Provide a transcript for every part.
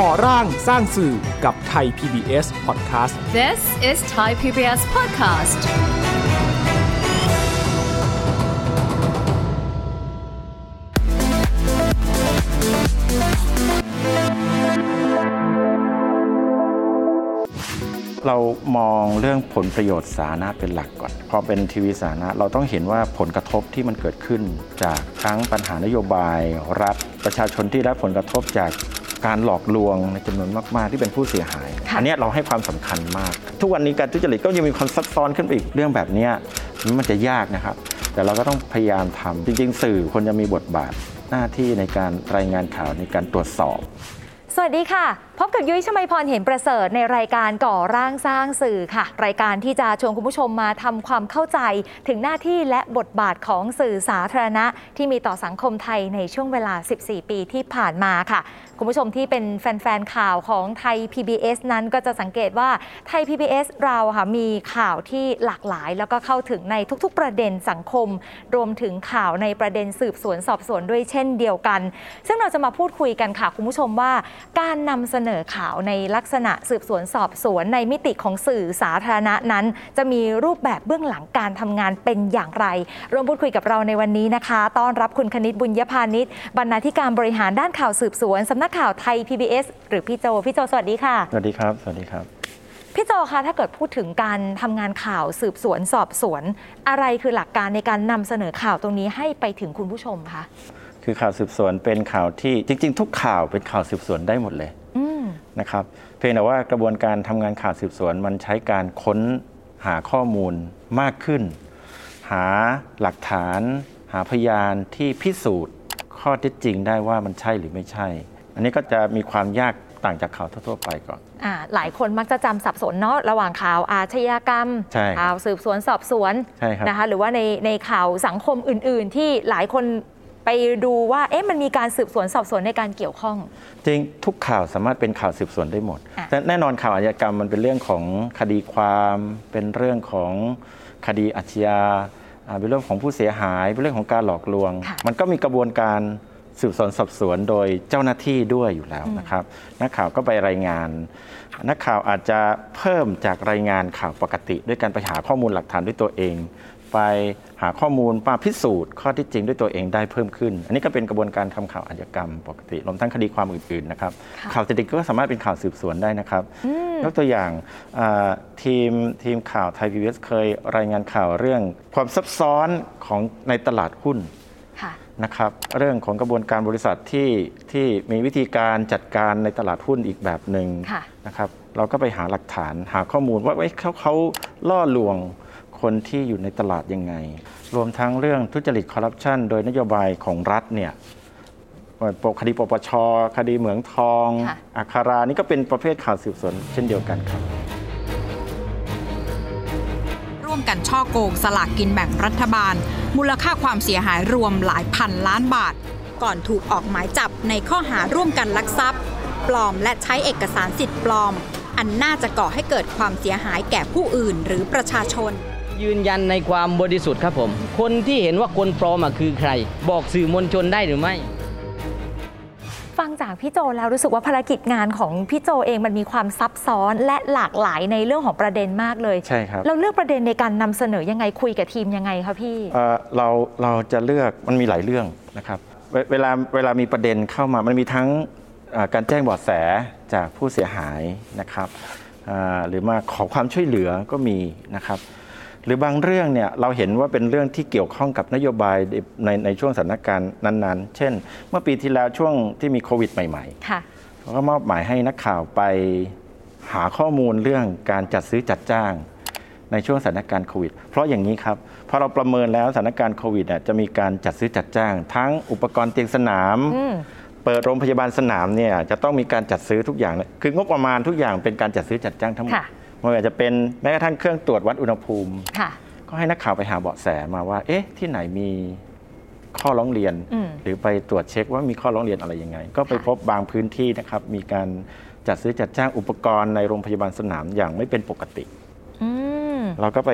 ก่อร่างสร้างสื่อกับไทย PBS Podcast This is Thai PBS Podcast เรามองเรื่องผลประโยชน์สาธารณะเป็นหลักก่อน พอเป็นทีวีสาธารณะเราต้องเห็นว่าผลกระทบที่มันเกิดขึ้น จากทั้งปัญหานโยบาย รัฐประชาชนที่ได้ผลกระทบจาก การหลอกลวงในจำนวนมาก ๆ ที่เป็นผู้เสียหายค่ะอันเนี้ยเราให้ความสำคัญมาก ทุกวันนี้การทุจริตก็ยังมีความซับซ้อนขึ้นไปอีกเรื่องแบบเนี้ยมันจะยากนะครับ แต่เราก็ต้องพยายามทำจริง ๆ สื่อควรจะมีบทบาทหน้าที่ในการรายงานข่าวในการตรวจสอบ สวัสดีค่ะ พบกับยุ้ยชมัยพรเห็นประเสริฐในรายการก่อร่างสร้างสื่อค่ะ รายการที่จะชวนคุณผู้ชมมาทำความเข้าใจถึงหน้าที่และบทบาทของสื่อสาธารณะ ที่มีต่อสังคมไทยในช่วงเวลา 14 ปีที่ผ่านมาค่ะ คุณผู้ชมที่เป็นแฟนๆข่าวของไทย PBS นั้นก็จะสังเกตว่าไทย PBS เราค่ะมีข่าวที่หลากหลาย แล้วก็เข้าถึงในทุกๆ ประเด็นสังคม รวมถึงข่าวในประเด็นสืบสวนสอบสวนด้วยเช่นเดียวกัน ซึ่งเราจะมาพูดคุยกันค่ะคุณผู้ชมว่า การนำเสนอข่าวในลักษณะสืบสวนสอบสวนในมิติของสื่อสาธารณะนั้น จะมีรูปแบบเบื้องหลังการทำงานเป็นอย่างไร ร่วมพูดคุยกับเราในวันนี้นะคะ ต้อนรับคุณคณิตบุญยพานิชบรรณาธิการบริหารด้านข่าวสืบสวนสำนักข่าวไทย PBS หรือพี่โจ พี่โจสวัสดีค่ะ สวัสดีครับ สวัสดีครับ พี่โจคะถ้าเกิดพูดถึงการทำงานข่าวสืบสวนสอบสวน อะไรคือหลักการในการนำเสนอข่าวตรงนี้ให้ไปถึงคุณผู้ชมคะคือข่าวสืบสวนเป็นข่าวที่จริง ๆ ทุกข่าวเป็นข่าวสืบสวนได้หมดเลยอืมนะครับเพียงแต่ว่ากระบวนการทำงานข่าวสืบสวนมันใช้การค้นหาข้อมูลมากขึ้น หาหลักฐาน หาพยานที่พิสูจน์ข้อเท็จจริงได้ว่ามันใช่หรือไม่ใช่ อันนี้ก็จะมีความยากต่างจากข่าวทั่วๆไปก่อนอ่าหลายคนมักจะจำสับสนเนาะระหว่างข่าวอาชญากรรมใช่ครับข่าวสืบสวนสอบสวนใช่ครับนะคะหรือว่าในในข่าวสังคมอื่น ๆ ที่หลายคนไปดูว่าเอ๊ะมันมีการสืบสวนสอบสวนในการเกี่ยวข้อง จริงทุกข่าวสามารถเป็นข่าวสืบสวนได้หมดอะแต่แน่นอนข่าวอาชญากรรมมันเป็นเรื่องของคดีความ เป็นเรื่องของคดีอาชญาอ่าเป็นเรื่องของผู้เสียหายเป็นเรื่องของการหลอกลวงค่ะมันก็มีกระบวนการ สืบสวนสอบสวนโดยเจ้าหน้าที่ด้วยอยู่แล้วนะครับนักข่าวก็ไปรายงาน นักข่าวอาจจะเพิ่มจากรายงานข่าวปกติ ด้วยการไปหาข้อมูลหลักฐานด้วยตัวเอง ไปหาข้อมูลมาพิสูจน์ ข้อที่จริงด้วยตัวเองได้เพิ่มขึ้น อันนี้ก็เป็นกระบวนการทำข่าวอาชญากรรมปกติรวมทั้งคดีความอื่นๆนะครับค่ะข่าวเศรษฐกิจก็สามารถเป็นข่าวสืบสวนได้นะครับยกตัวอย่างอ่าทีมทีมข่าวไทยพีบีเคยรายงานข่าวเรื่องความซับซ้อนของในตลาดหุ้นค่ะ นะครับเรื่องของกระบวนการบริษัทที่ที่มีวิธีการจัดการในตลาดหุ้นอีกแบบหนึ่งค่ะนะครับเราก็ไปหาหลักฐานหาข้อมูลว่าเอ้ยเขาเขาล่อลวงคนที่อยู่ในตลาดยังไง รวมทั้งเรื่องทุจริตคอร์รัปชันโดยนโยบายของรัฐเนี่ยปกคดีปปช คดีเหมืองทองค่ะอัคารานี่ก็เป็นประเภทข่าวสืบสวนเช่นเดียวกันครับ กันช่อโกงสลากกินแบ่งรัฐบาล มูลค่าความเสียหายรวมหลายพันล้านบาท ก่อนถูกออกหมายจับในข้อหาร่วมกันลักทรัพย์ ปลอมและใช้เอกสารสิทธิ์ปลอม อันน่าจะก่อให้เกิดความเสียหายแก่ผู้อื่นหรือประชาชนยืนยันในความบริสุทธิ์ครับผม คนที่เห็นว่าคนปลอมคือใคร บอกสื่อมวลชนได้หรือไม่ ฟังจากพี่โจแล้วรู้สึกว่าภารกิจงานของพี่โจเองมันมีความซับซ้อนและหลากหลายในเรื่องของประเด็นมากเลยใช่ครับเราเลือกประเด็นในการนำเสนอยังไงคุยกับทีมยังไงคะพี่เอ่อเราเราจะเลือกมันมีหลายเรื่องนะครับเวเวลาเวลามีประเด็นเข้ามามันมีทั้งเอ่อการแจ้งเบาะแสจากผู้เสียหายนะครับอ่าหรือมาขอความช่วยเหลือก็มีนะครับ หรือบางเรื่องเนี่ยเราเห็นว่าเป็นเรื่องที่เกี่ยวข้องกับนโยบายในในช่วงสถานการณ์นั้นๆ เช่น เมื่อปีที่แล้วช่วงที่มีโควิดใหม่ๆค่ะเขาก็มอบหมายให้นักข่าวไปหาข้อมูลเรื่องการจัดซื้อจัดจ้างในช่วงสถานการณ์โควิด เพราะอย่างนี้ครับ พอเราประเมินแล้วสถานการณ์โควิดเนี่ยจะมีการจัดซื้อจัดจ้าง ทั้งอุปกรณ์เตียงสนามอืมเปิดโรงพยาบาลสนามเนี่ยจะต้องมีการจัดซื้อทุกอย่างเลยคืองบประมาณทุกอย่างเป็นการจัดซื้อจัดจ้างทั้งหมดค่ะ ไม่ว่าจะเป็นแม้กระทั่งเครื่องตรวจวัดอุณหภูมิค่ะก็ให้นักข่าวไปหาเบาะแสมาว่า เอ๊ะ ที่ไหนมีข้อร้องเรียนอืมหรือไปตรวจเช็คว่ามีข้อร้องเรียนอะไรยังไง ก็ไปค่ะพบบางพื้นที่นะครับ มีการจัดซื้อจัดจ้างอุปกรณ์ในโรงพยาบาลสนามอย่างไม่เป็นปกติอืมเราก็ไป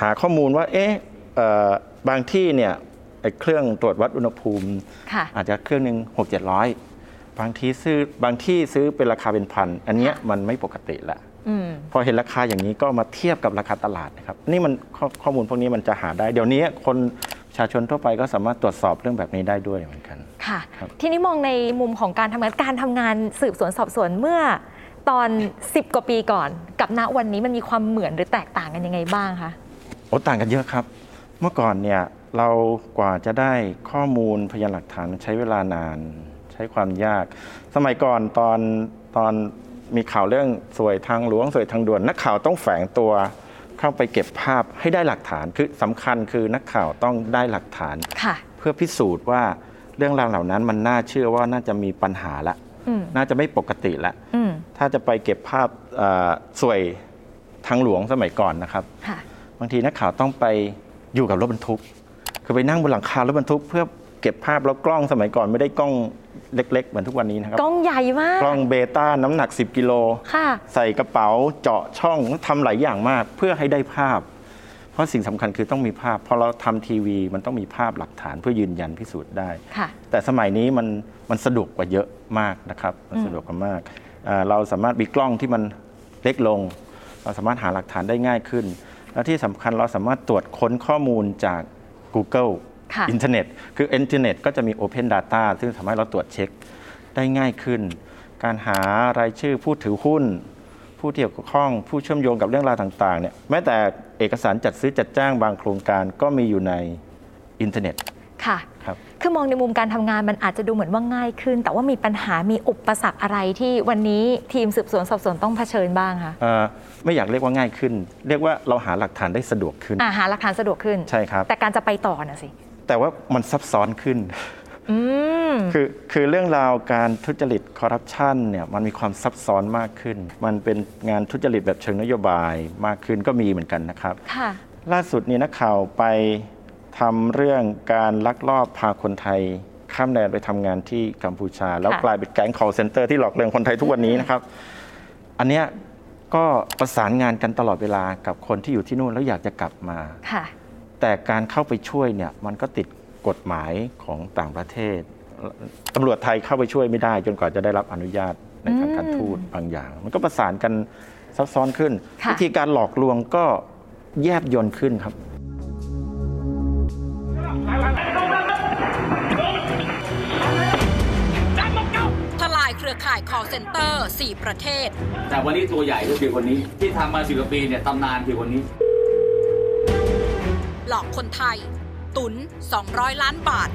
หาข้อมูลว่า เอ๊ะเอ่อบางที่เนี่ยไอ้เครื่องตรวจวัดอุณหภูมิค่ะอาจจะเครื่องหนึ่งหกเจ็ดร้อยบางที่ซื้อบางที่ซื้อเป็นราคาเป็นพัน อันเนี้ยมันไม่ปกติละอืม พอเห็นราคาอย่างนี้ก็มาเทียบกับราคาตลาดนะครับนี่มันข้อข้อมูลพวกนี้มันจะหาได้ เดี๋ยวนี้คนประชาชนทั่วไปก็สามารถตรวจสอบเรื่องแบบนี้ได้ด้วยเหมือนกันค่ะครับทีนี้มองในมุมของการทำงานการทำงานสืบสวนสอบสวนเมื่อตอน 10 กว่าปีก่อน กับณวันนี้มันมีความเหมือนหรือแตกต่างกันยังไงบ้างคะโอ้ต่างกันเยอะครับ เมื่อก่อนเนี่ยเรากว่าจะได้ข้อมูลพยานหลักฐานใช้เวลานาน ใช้ความยาก สมัยก่อนตอนตอน มีข่าวเรื่องสวยทางหลวงสวยทางด่วน นักข่าวต้องแฝงตัวเข้าไปเก็บภาพให้ได้หลักฐานคือสำคัญคือนักข่าวต้องได้หลักฐานค่ะเพื่อพิสูจน์ว่าเรื่องราวเหล่านั้นมันน่าเชื่อว่าน่าจะมีปัญหาละอืมน่าจะไม่ปกติละอืมถ้าจะไปเก็บภาพเอ่อสวยทางหลวงสมัยก่อนนะครับค่ะบางทีนักข่าวต้องไปอยู่กับรถบรรทุก คือไปนั่งบนหลังคารถบรรทุกเพื่อ เก็บภาพแล้วกล้องสมัยก่อนไม่ได้กล้องเล็ก ๆ เหมือนทุกวันนี้นะครับกล้องใหญ่มากกล้องเบต้าน้ำหนัก 10 กิโลค่ะใส่กระเป๋าเจาะช่องทำหลายอย่างมาก เพื่อให้ได้ภาพ เพราะสิ่งสำคัญคือต้องมีภาพพอเราทำทีวี มันต้องมีภาพหลักฐานเพื่อยืนยันพิสูจน์ได้ค่ะแต่สมัยนี้มันมันสะดวกกว่าเยอะมากนะครับมันสะดวกกว่ามากอ่าเราสามารถมีกล้องที่มันเล็กลง เราสามารถหาหลักฐานได้ง่ายขึ้น แล้วที่สำคัญเราสามารถตรวจค้นข้อมูลจาก Google ค่ะ อินเทอร์เน็ต คืออินเทอร์เน็ตก็จะมี Open Data ซึ่งทำให้เราตรวจเช็คได้ง่ายขึ้น การหารายชื่อผู้ถือหุ้น ผู้ที่เกี่ยวข้องผู้เชื่อมโยงกับเรื่องราวต่างๆเนี่ยแม้แต่เอกสารจัดซื้อจัดจ้างบางโครงการก็มีอยู่ในอินเทอร์เน็ตค่ะครับคือมองในมุมการทำงานมันอาจจะดูเหมือนว่าง่ายขึ้น แต่ว่ามีปัญหามีอุปสรรคอะไรที่วันนี้ทีมสืบสวนสอบสวนต้องเผชิญบ้างคะเอ่อไม่อยากเรียกว่าง่ายขึ้น เรียกว่าเราหาหลักฐานได้สะดวกขึ้นอ่าหาหลักฐานสะดวกขึ้นใช่ครับแต่การจะไปต่อน่ะสิ แต่ว่ามันซับซ้อนขึ้นอืมคือคือเรื่องราวการทุจริตคอร์รัปชันเนี่ยมันมีความซับซ้อนมากขึ้น มันเป็นงานทุจริตแบบเชิงนโยบายมากขึ้นก็มีเหมือนกันนะครับค่ะล่าสุดนี้นักข่าวไปทำเรื่องการลักลอบพาคนไทยข้ามแดนไปทำงานที่กัมพูชา แล้วค่ะกลายเป็นแก๊ง call center ที่หลอกลวงคนไทยทุกวันนี้นะครับ อันเนี้ยก็ประสานงานกันตลอดเวลากับคนที่อยู่ที่นู่นแล้วอยากจะกลับมาค่ะ แต่การเข้าไปช่วยเนี่ยมันก็ติดกฎหมายของต่างประเทศตำรวจไทยเข้าไปช่วยไม่ได้ จนกว่าจะได้รับอนุญาตในทางการทูตบางอย่าง มันก็ประสานกันซับซ้อนขึ้นค่ะวิธีการหลอกลวงก็แยบยนขึ้นครับทลายเครือข่าย call center 4 ประเทศ แต่วันนี้ตัวใหญ่ก็คือคนนี้ ที่ทำมาสิบกว่าปีเนี่ยตำนานคือคนนี้ หลอกคนไทย ตุน 200 ล้านบาท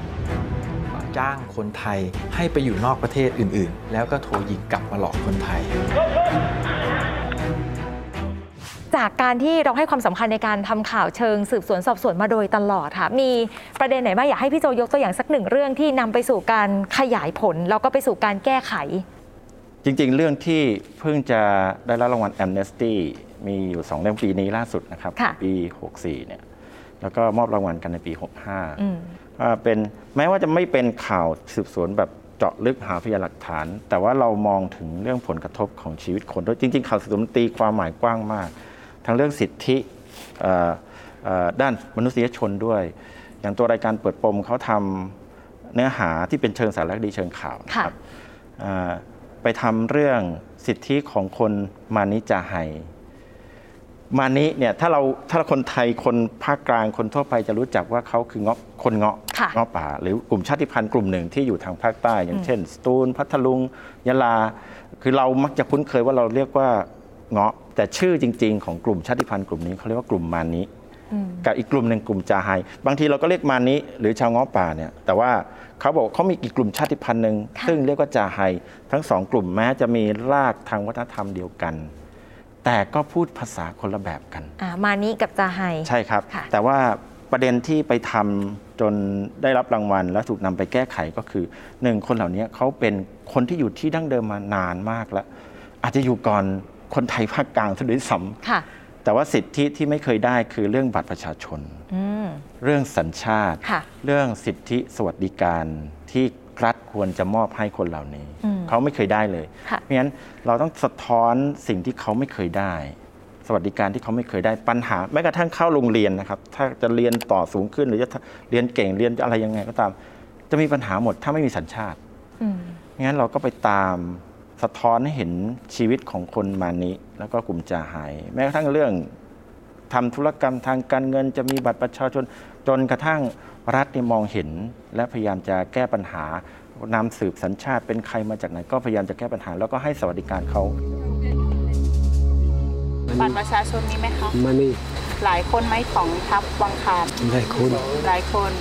จ้างคนไทยให้ไปอยู่นอกประเทศอื่นๆ แล้วก็โทรยิงกลับมาหลอกคนไทย จากการที่เราให้ความสำคัญในการทำข่าวเชิงสืบสวนสอบสวนมาโดยตลอดค่ะ มีประเด็นไหนบ้างอยากให้พี่โจยกตัวอย่างสักหนึ่งเรื่องที่นำไปสู่การขยายผล แล้วก็ไปสู่การแก้ไข จริงๆ เรื่องที่เพิ่งจะได้รับรางวัล Amnesty มีอยู่สองเรื่องปีนี้ล่าสุดนะครับ ค่ะ ปี 64 เนี่ย แล้วก็มอบรางวัลกันในปี 65อืมว่าเป็นแม้ว่าจะไม่เป็นข่าวสืบสวนแบบเจาะลึกหาพยานหลักฐาน แต่ว่าเรามองถึงเรื่องผลกระทบของชีวิตคนด้วยจริง ๆ ข่าวสืบสวนมันตีความหมายกว้างมาก ทั้งเรื่องสิทธิเอ่อเอ่อด้านมนุษยชนด้วย อย่างตัวรายการเปิดปมเขาทำเนื้อหาที่เป็นเชิงสารคดีเชิงข่าวนะครับเอ่อไปทำเรื่องสิทธิของคนมานิจาไฮ มานิเนี่ยถ้าเราถ้าคนไทยคนภาคกลางคนทั่วไปจะรู้จักว่าเขาคือเงาะคนเงาะค่ะเงาะป่า หรือกลุ่มชาติพันธุ์กลุ่มหนึ่งที่อยู่ทางภาคใต้ อย่างเช่น สตูลพัทลุงยะลา คือเรามักจะคุ้นเคยว่าเราเรียกว่าเงาะ แต่ชื่อจริง ๆ ของกลุ่มชาติพันธุ์กลุ่มนี้เขาเรียกว่ากลุ่มมานิอืมกับอีกกลุ่มหนึ่งกลุ่มจาไฮบางทีเราก็เรียกมานิหรือชาวเงาะป่าเนี่ยแต่ว่าเขาบอกเขามีอีกกลุ่มชาติพันธุ์หนึ่งค่ะซึ่งเรียกว่าจาไฮทั้งสองกลุ่มแม้จะมีรากทางวัฒนธรรมเดียวกัน แต่ก็พูดภาษาคนละแบบกันอ่ามานี้กับจาไฮใช่ครับค่ะแต่ว่าประเด็นที่ไปทำจนได้รับรางวัล และถูกนำไปแก้ไขก็คือหนึ่งคนเหล่านี้เขาเป็นคนที่อยู่ที่ดั้งเดิมมานานมากแล้ว อาจจะอยู่ก่อนคนไทยภาคกลางซะด้วยซ้ค่ะำแต่ว่าสิทธิที่ไม่เคยได้คือเรื่องบัตรประชาชนอืมเรื่องสัญชาติค่ะเรื่องสิทธิสวัสดิการที่ รัฐควรจะมอบให้คนเหล่านี้อืมเขาไม่เคยได้เลยค่ะเพราะฉะนั้นเราต้องสะท้อนสิ่งที่เขาไม่เคยได้ สวัสดิการที่เขาไม่เคยได้ปัญหาแม้กระทั่งเข้าโรงเรียนนะครับ ถ้าจะเรียนต่อสูงขึ้นหรือจะเรียนเก่งเรียนอะไรยังไงก็ตาม จะมีปัญหาหมดถ้าไม่มีสัญชาติอืมงั้นเราก็ไปตามสะท้อนให้เห็นชีวิตของคนมานิแล้วก็กลุ่มจ่าหาย แม้กระทั่งเรื่องทำธุรกรรมทางการเงินจะมีบัตรประชาชน จนกระทั่งรัฐเนี่ยมองเห็น และพยายามจะแก้ปัญหานำสืบสัญชาติเป็นใครมาจากไหนก็พยายามจะแก้ปัญหา แล้วก็ให้สวัสดิการเขาบัตรประชาชนมีไหมคะไม่มีหลายคนไหมของทัพวังคารหลายคนหลายคน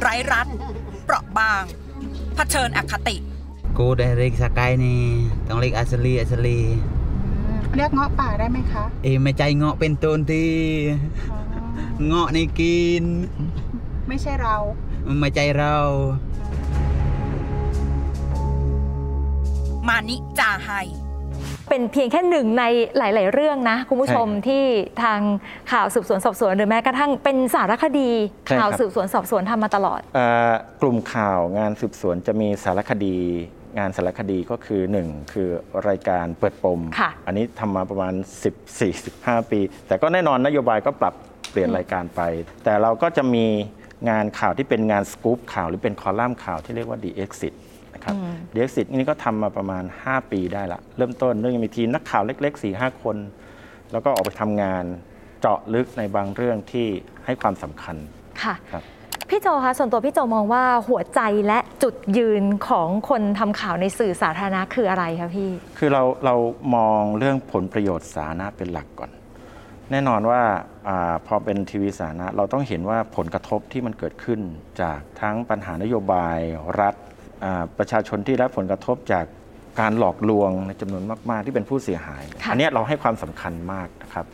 ไร้รัฐเปราะบางเผชิญอคติ กูได้เรียกสกายนี่ต้องเรียกอัสลีอัสลีเรียกเงาะป่าได้ไหมคะ เอ้ไม่ใจเงาะเป็นต้นที เงาะในกิน ไม่ใช่เรา ไม่ใจเรา มานิจาไฮเป็นเพียงแค่หนึ่งในหลาย ๆ เรื่องนะ คุณผู้ชมใช่ครับที่ทางข่าวสืบสวนสอบสวนหรือแม้กระทั่งเป็นสารคดีใช่ครับข่าวสืบสวนสอบสวนทำมาตลอดเอ่อกลุ่มข่าวงานสืบสวนจะมีสารคดี งานสารคดีก็คือ 1 คือรายการเปิดปมค่ะอันนี้ทำมาประมาณ 14-15 ปี แต่ก็แน่นอนนโยบายก็ปรับ เปลี่ยนรายการไป แต่เราก็จะมีงานข่าวที่เป็นงานสกู๊ปข่าวหรือเป็นคอลัมน์ข่าวที่เรียกว่า The Exit นะครับ The Exit นี่ก็ทำมาประมาณ 5 ปีได้ละ เริ่มต้นเรื่องมีทีมนักข่าวเล็ก ๆ 4-5 คน แล้วก็ออกไปทำงานเจาะลึกในบางเรื่องที่ให้ความสำคัญค่ะครับพี่โจคะส่วนตัวพี่โจมองว่าหัวใจและจุดยืนของคนทำข่าวในสื่อสาธารณะคืออะไรคะพี่ คือเราเรามองเรื่องผลประโยชน์สาธารณะเป็นหลักก่อน แน่นอนว่าอาพอเป็นทีวีสาธารณะเราต้องเห็นว่าผลกระทบที่มันเกิดขึ้น จากทั้งปัญหานโยบายรัฐอ่าประชาชนที่รับผลกระทบจากการหลอกลวงในจำนวนมากๆ ที่เป็นผู้เสียหายค่ะอันเนี้ยเราให้ความสำคัญมากนะครับ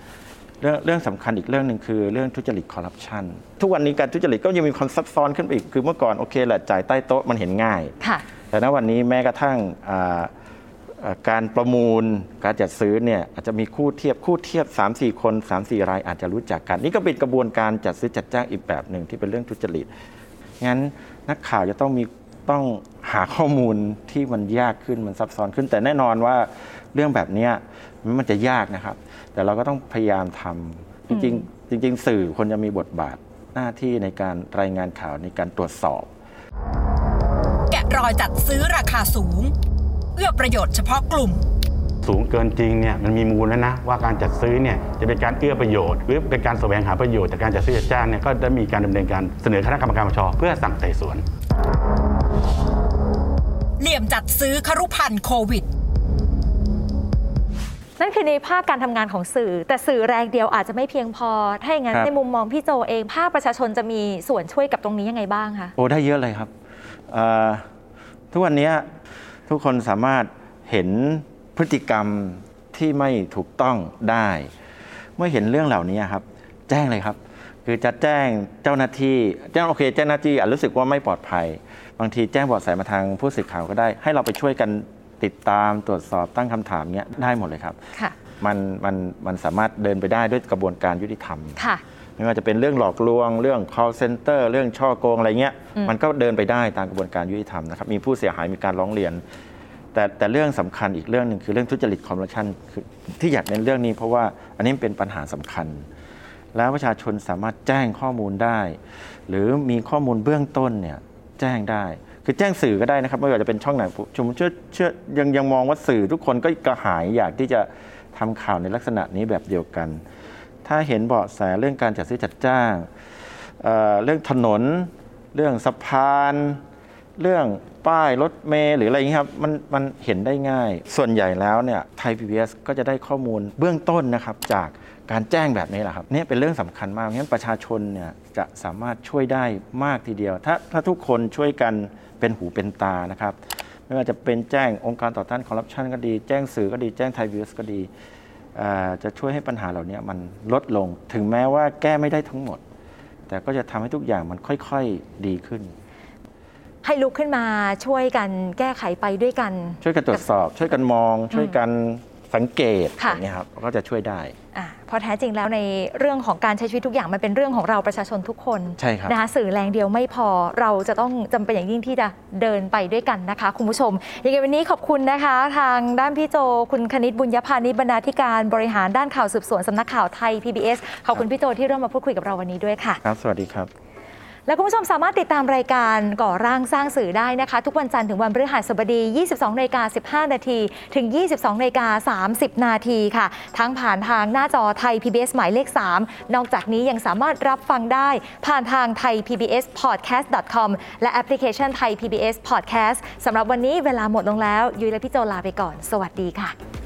เรื่องเรื่องสำคัญอีกเรื่องหนึ่งคือเรื่องทุจริตคอร์รัปชันทุกวันนี้การทุจริตก็ยังมีความซับซ้อนขึ้นไปอีกคือเมื่อก่อนโอเคแหละจ่ายใต้โต๊ะมันเห็นง่ายค่ะแต่ณวันนี้แม้กระทั่งอ่าอ่า การประมูลการจัดซื้อเนี่ยอาจจะมีคู่เทียบคู่เทียบ 3-4 คน 3-4 รายอาจจะรู้จักกัน นี่ก็เป็นกระบวนการจัดซื้อจัดจ้างอีกแบบหนึ่งที่เป็นเรื่องทุจริตงั้นนักข่าวจะต้องมีต้องหาข้อมูลที่มันยากขึ้นมันซับซ้อนขึ้น แต่แน่นอนว่าเรื่องแบบเนี้ยมันจะยากนะครับ แต่เราก็ต้องพยายามทำจริงๆจริง ๆ สื่อคนจะมีบทบาทหน้าที่ในการรายงานข่าวในการตรวจสอบ แกะรอยจัดซื้อราคาสูง เอื้อประโยชน์เฉพาะกลุ่ม สูงเกินจริงเนี่ยมันมีมูลแล้วนะว่าการจัดซื้อเนี่ยจะเป็นการเอื้อประโยชน์ หรือเป็นการแสวงหาประโยชน์จากการจัดซื้อจัดจ้างเนี่ยก็ได้มีการดำเนินการเสนอคณะกรรมการปปชเพื่อสั่งไต่สวน เหลี่ยมจัดซื้อครุพันธ์โควิดนั่นคือในภาคการทำงานของสื่อ แต่สื่อแรงเดียวอาจจะไม่เพียงพอ ถ้าอย่างนั้นครับในมุมมองพี่โจเองภาคประชาชนจะมีส่วนช่วยกับตรงนี้ยังไงบ้างคะโอ้ได้เยอะเลยครับเอ่อทุกวันนี้ ทุกคนสามารถเห็นพฤติกรรมที่ไม่ถูกต้องได้ เมื่อเห็นเรื่องเหล่านี้ครับ แจ้งเลยครับ คือจะแจ้งเจ้าหน้าที่แจ้งโอเคเจ้าหน้าที่อาจรู้สึกว่าไม่ปลอดภัย บางทีแจ้งเบาะแสมาทางผู้สื่อข่าวก็ได้ ให้เราไปช่วยกันติดตามตรวจสอบตั้งคำถามเนี้ยได้หมดเลยครับค่ะมันมันมันสามารถเดินไปได้ด้วยกระบวนการยุติธรรมค่ะ ไม่ว่าจะเป็นเรื่องหลอกลวง เรื่อง call center เรื่องช่อโกงอะไรเงี้ยอืมมันก็เดินไปได้ตามกระบวนการยุติธรรมนะครับ มีผู้เสียหายมีการร้องเรียน แต่แต่เรื่องสำคัญอีกเรื่องหนึ่งคือเรื่องทุจริตคอร์รัปชันคือที่อยากเน้นเรื่องนี้เพราะว่าอันนี้เป็นปัญหาสำคัญ แล้วประชาชนสามารถแจ้งข้อมูลได้ หรือมีข้อมูลเบื้องต้นเนี่ยแจ้งได้คือแจ้งสื่อก็ได้นะครับไม่ว่าจะเป็นช่องไหนผมผมเชื่อเชื่อยังยังมองว่าสื่อทุกคนก็กระหายอยากที่จะทำข่าวในลักษณะนี้แบบเดียวกัน ถ้าเห็นเบาะแสเรื่องการจัดซื้อจัดจ้างเเรื่องถนน เรื่องสะพาน เรื่องป้ายรถเมล์หรืออะไรอย่างนี้ครับมันมันเห็นได้ง่าย ส่วนใหญ่แล้วเนี่ยไทย PBS ก็จะได้ข้อมูลเบื้องต้นนะครับจากการแจ้งแบบนี้แหละครับเนี่ยเป็นเรื่องสำคัญมากงั้นประชาชนเนี่ยจะสามารถช่วยได้มากทีเดียว ถ้าถ้าทุกคนช่วยกันเป็นหูเป็นตานะครับ ไม่ว่าจะเป็นแจ้งองค์การต่อต้านคอร์รัปชันก็ดี แจ้งสื่อก็ดี แจ้งไทย PBS ก็ดี จะช่วยให้ปัญหาเหล่านี้มันลดลง ถึงแม้ว่าแก้ไม่ได้ทั้งหมด แต่ก็จะทำให้ทุกอย่างมันค่อยๆดีขึ้น ให้ลุกขึ้นมาช่วยกันแก้ไขไปด้วยกัน ช่วยกันตรวจสอบ ช่วยกันมอง ช่วยกัน สังเกตค่ะอย่างเงี้ยครับก็จะช่วยได้อะเพราะแท้จริงแล้วในเรื่องของการใช้ชีวิตทุกอย่างมันเป็นเรื่องของเราประชาชนทุกคนใช่ครับนะคะสื่อแรงเดียวไม่พอเราจะต้องจำเป็นอย่างยิ่งที่จะเดินไปด้วยกันนะคะคุณผู้ชมยังไงวันนี้ขอบคุณนะคะ ทางด้านพี่โจคุณคณิตบุญยพานิชบรรณาธิการบริหารด้านข่าวสืบสวนสำนักข่าวไทย PBS ขอบคุณพี่โจที่ร่วมมาพูดคุยกับเราวันนี้ด้วยค่ะครับสวัสดีครับ และคุณผู้ชมสามารถติดตามรายการก่อร่างสร้างสื่อได้นะคะ ทุกวันจันทร์ถึงวันพฤหัสบดี 22นกา15 นาที ถึง 22นกา30 นาทีค่ะ ทั้งผ่านทางหน้าจอไทย PBS หมายเลข 3 นอกจากนี้ยังสามารถรับฟังได้ ผ่านทางไทย PBS podcast com และแอปพลิเคชันไทย PBS podcast สำหรับวันนี้เวลาหมดลงแล้ว ยุ้ยและพี่โจลาไปก่อน สวัสดีค่ะ